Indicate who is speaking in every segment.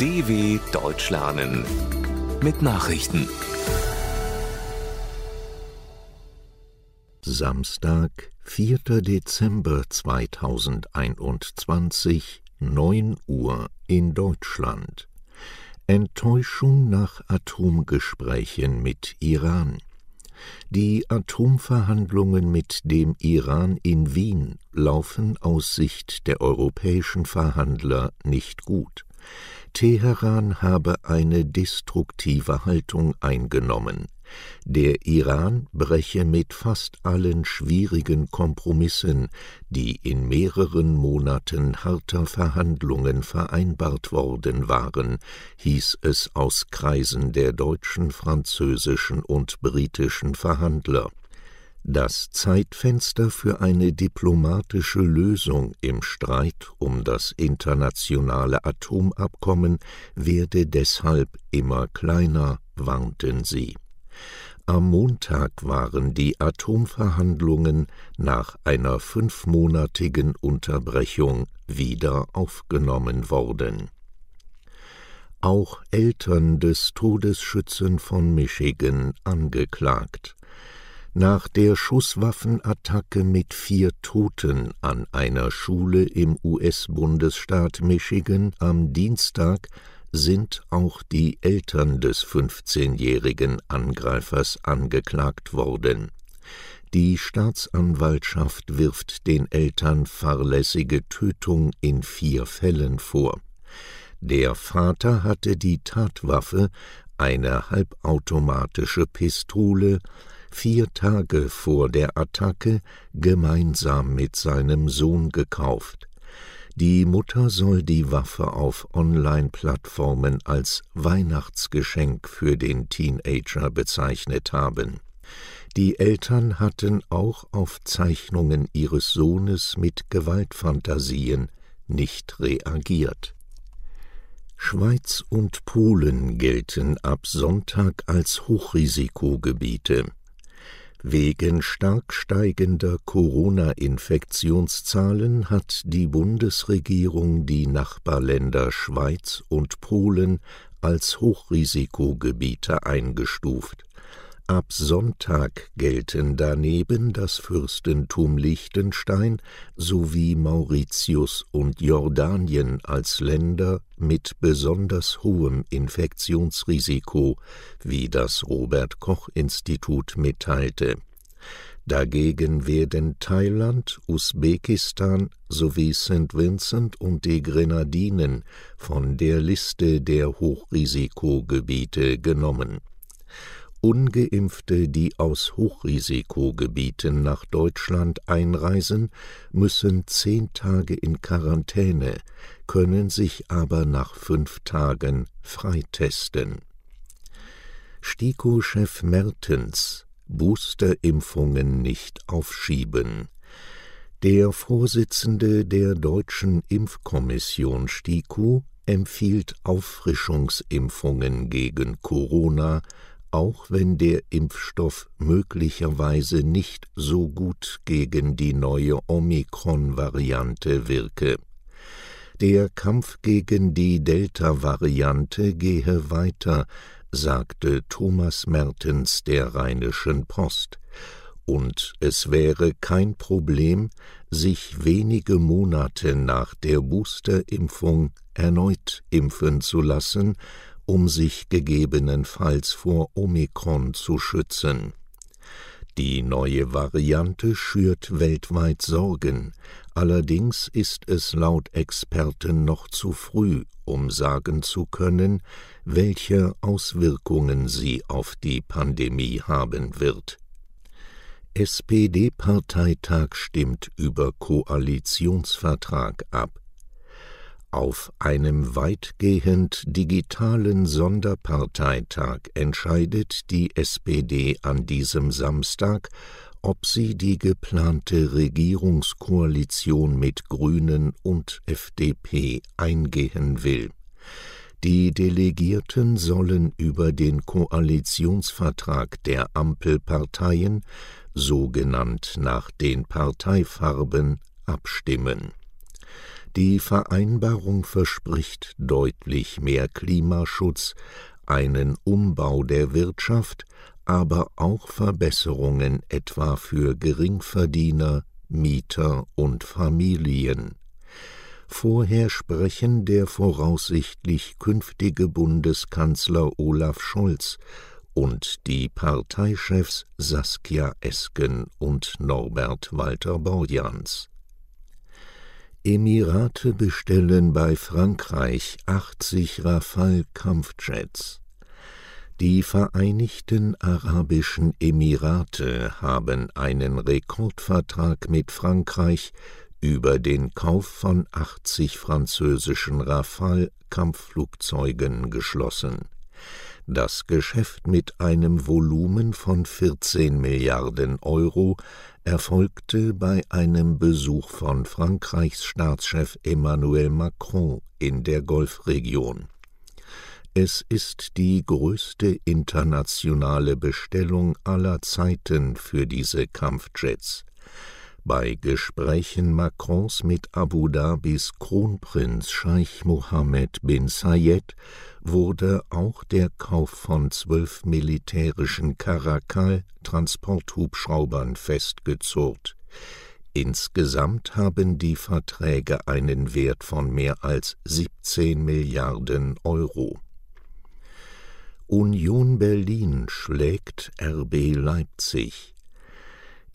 Speaker 1: DW Deutsch lernen mit Nachrichten.
Speaker 2: Samstag, 4. Dezember 2021, 9 Uhr in Deutschland. Enttäuschung nach Atomgesprächen mit Iran. Die Atomverhandlungen mit dem Iran in Wien laufen aus Sicht der europäischen Verhandler nicht gut. Teheran habe eine destruktive Haltung eingenommen. Der Iran breche mit fast allen schwierigen Kompromissen, die in mehreren Monaten harter Verhandlungen vereinbart worden waren, hieß es aus Kreisen der deutschen, französischen und britischen Verhandler. Das Zeitfenster für eine diplomatische Lösung im Streit um das internationale Atomabkommen werde deshalb immer kleiner, warnten sie. Am Montag waren die Atomverhandlungen nach einer fünfmonatigen Unterbrechung wieder aufgenommen worden. Auch Eltern des Todesschützen von Michigan angeklagt. Nach der Schusswaffenattacke mit vier Toten an einer Schule im US-Bundesstaat Michigan am Dienstag sind auch die Eltern des 15-jährigen Angreifers angeklagt worden. Die Staatsanwaltschaft wirft den Eltern fahrlässige Tötung in vier Fällen vor. Der Vater hatte die Tatwaffe, eine halbautomatische Pistole, vier Tage vor der Attacke gemeinsam mit seinem Sohn gekauft. Die Mutter soll die Waffe auf Online-Plattformen als Weihnachtsgeschenk für den Teenager bezeichnet haben. Die Eltern hatten auch auf Zeichnungen ihres Sohnes mit Gewaltfantasien nicht reagiert. Schweiz und Polen gelten ab Sonntag als Hochrisikogebiete. Wegen stark steigender Corona-Infektionszahlen hat die Bundesregierung die Nachbarländer Schweiz und Polen als Hochrisikogebiete eingestuft Ab Sonntag gelten daneben das Fürstentum Liechtenstein sowie Mauritius und Jordanien als Länder mit besonders hohem Infektionsrisiko, wie das Robert Koch Institut mitteilte. Dagegen werden Thailand, Usbekistan sowie St. Vincent und die Grenadinen von der Liste der Hochrisikogebiete genommen Ungeimpfte, die aus Hochrisikogebieten nach Deutschland einreisen, müssen zehn Tage in Quarantäne, können sich aber nach fünf Tagen freitesten. STIKO-Chef Mertens Boosterimpfungen nicht aufschieben. Der Vorsitzende der Deutschen Impfkommission STIKO empfiehlt Auffrischungsimpfungen gegen Corona auch wenn der Impfstoff möglicherweise nicht so gut gegen die neue Omikron-Variante wirke. Der Kampf gegen die Delta-Variante gehe weiter, sagte Thomas Mertens der Rheinischen Post, und es wäre kein Problem, sich wenige Monate nach der Boosterimpfung erneut impfen zu lassen um sich gegebenenfalls vor Omikron zu schützen. Die neue Variante schürt weltweit Sorgen, allerdings ist es laut Experten noch zu früh, um sagen zu können, welche Auswirkungen sie auf die Pandemie haben wird. SPD-Parteitag stimmt über Koalitionsvertrag ab. Auf einem weitgehend digitalen Sonderparteitag entscheidet die SPD an diesem Samstag, ob sie die geplante Regierungskoalition mit Grünen und FDP eingehen will. Die Delegierten sollen über den Koalitionsvertrag der Ampelparteien, so genannt nach den Parteifarben, abstimmen Die Vereinbarung verspricht deutlich mehr Klimaschutz, einen Umbau der Wirtschaft, aber auch Verbesserungen etwa für Geringverdiener, Mieter und Familien. Vorher sprechen der voraussichtlich künftige Bundeskanzler Olaf Scholz und die Parteichefs Saskia Esken und Norbert Walter Borjans. Emirate bestellen bei Frankreich 80 Rafale-Kampfjets. Die Vereinigten Arabischen Emirate haben einen Rekordvertrag mit Frankreich über den Kauf von 80 französischen Rafale-Kampfflugzeugen geschlossen. Das Geschäft mit einem Volumen von 14 Milliarden Euro erfolgte bei einem Besuch von Frankreichs Staatschef Emmanuel Macron in der Golfregion. Es ist die größte internationale Bestellung aller Zeiten für diese Kampfjets. Bei Gesprächen Macrons mit Abu Dhabis Kronprinz Scheich Mohammed bin Zayed wurde auch der Kauf von zwölf militärischen Caracal-Transporthubschraubern festgezurrt. Insgesamt haben die Verträge einen Wert von mehr als 17 Milliarden Euro. Union Berlin schlägt RB Leipzig.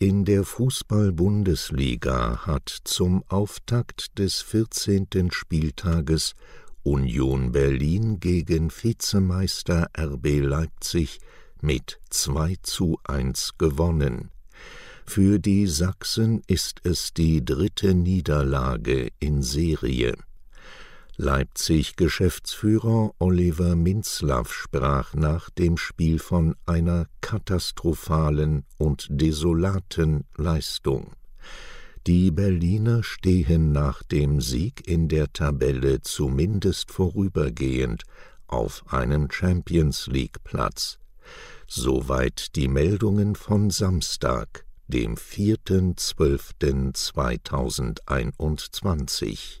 Speaker 2: In der Fußball-Bundesliga hat zum Auftakt des 14. Spieltages Union Berlin gegen Vizemeister RB Leipzig mit 2 zu 1 gewonnen. Für die Sachsen ist es die dritte Niederlage in Serie. Leipzig-Geschäftsführer Oliver Minzlaff sprach nach dem Spiel von einer katastrophalen und desolaten Leistung. Die Berliner stehen nach dem Sieg in der Tabelle zumindest vorübergehend auf einem Champions League Platz. Soweit die Meldungen von Samstag, dem 4.12.2021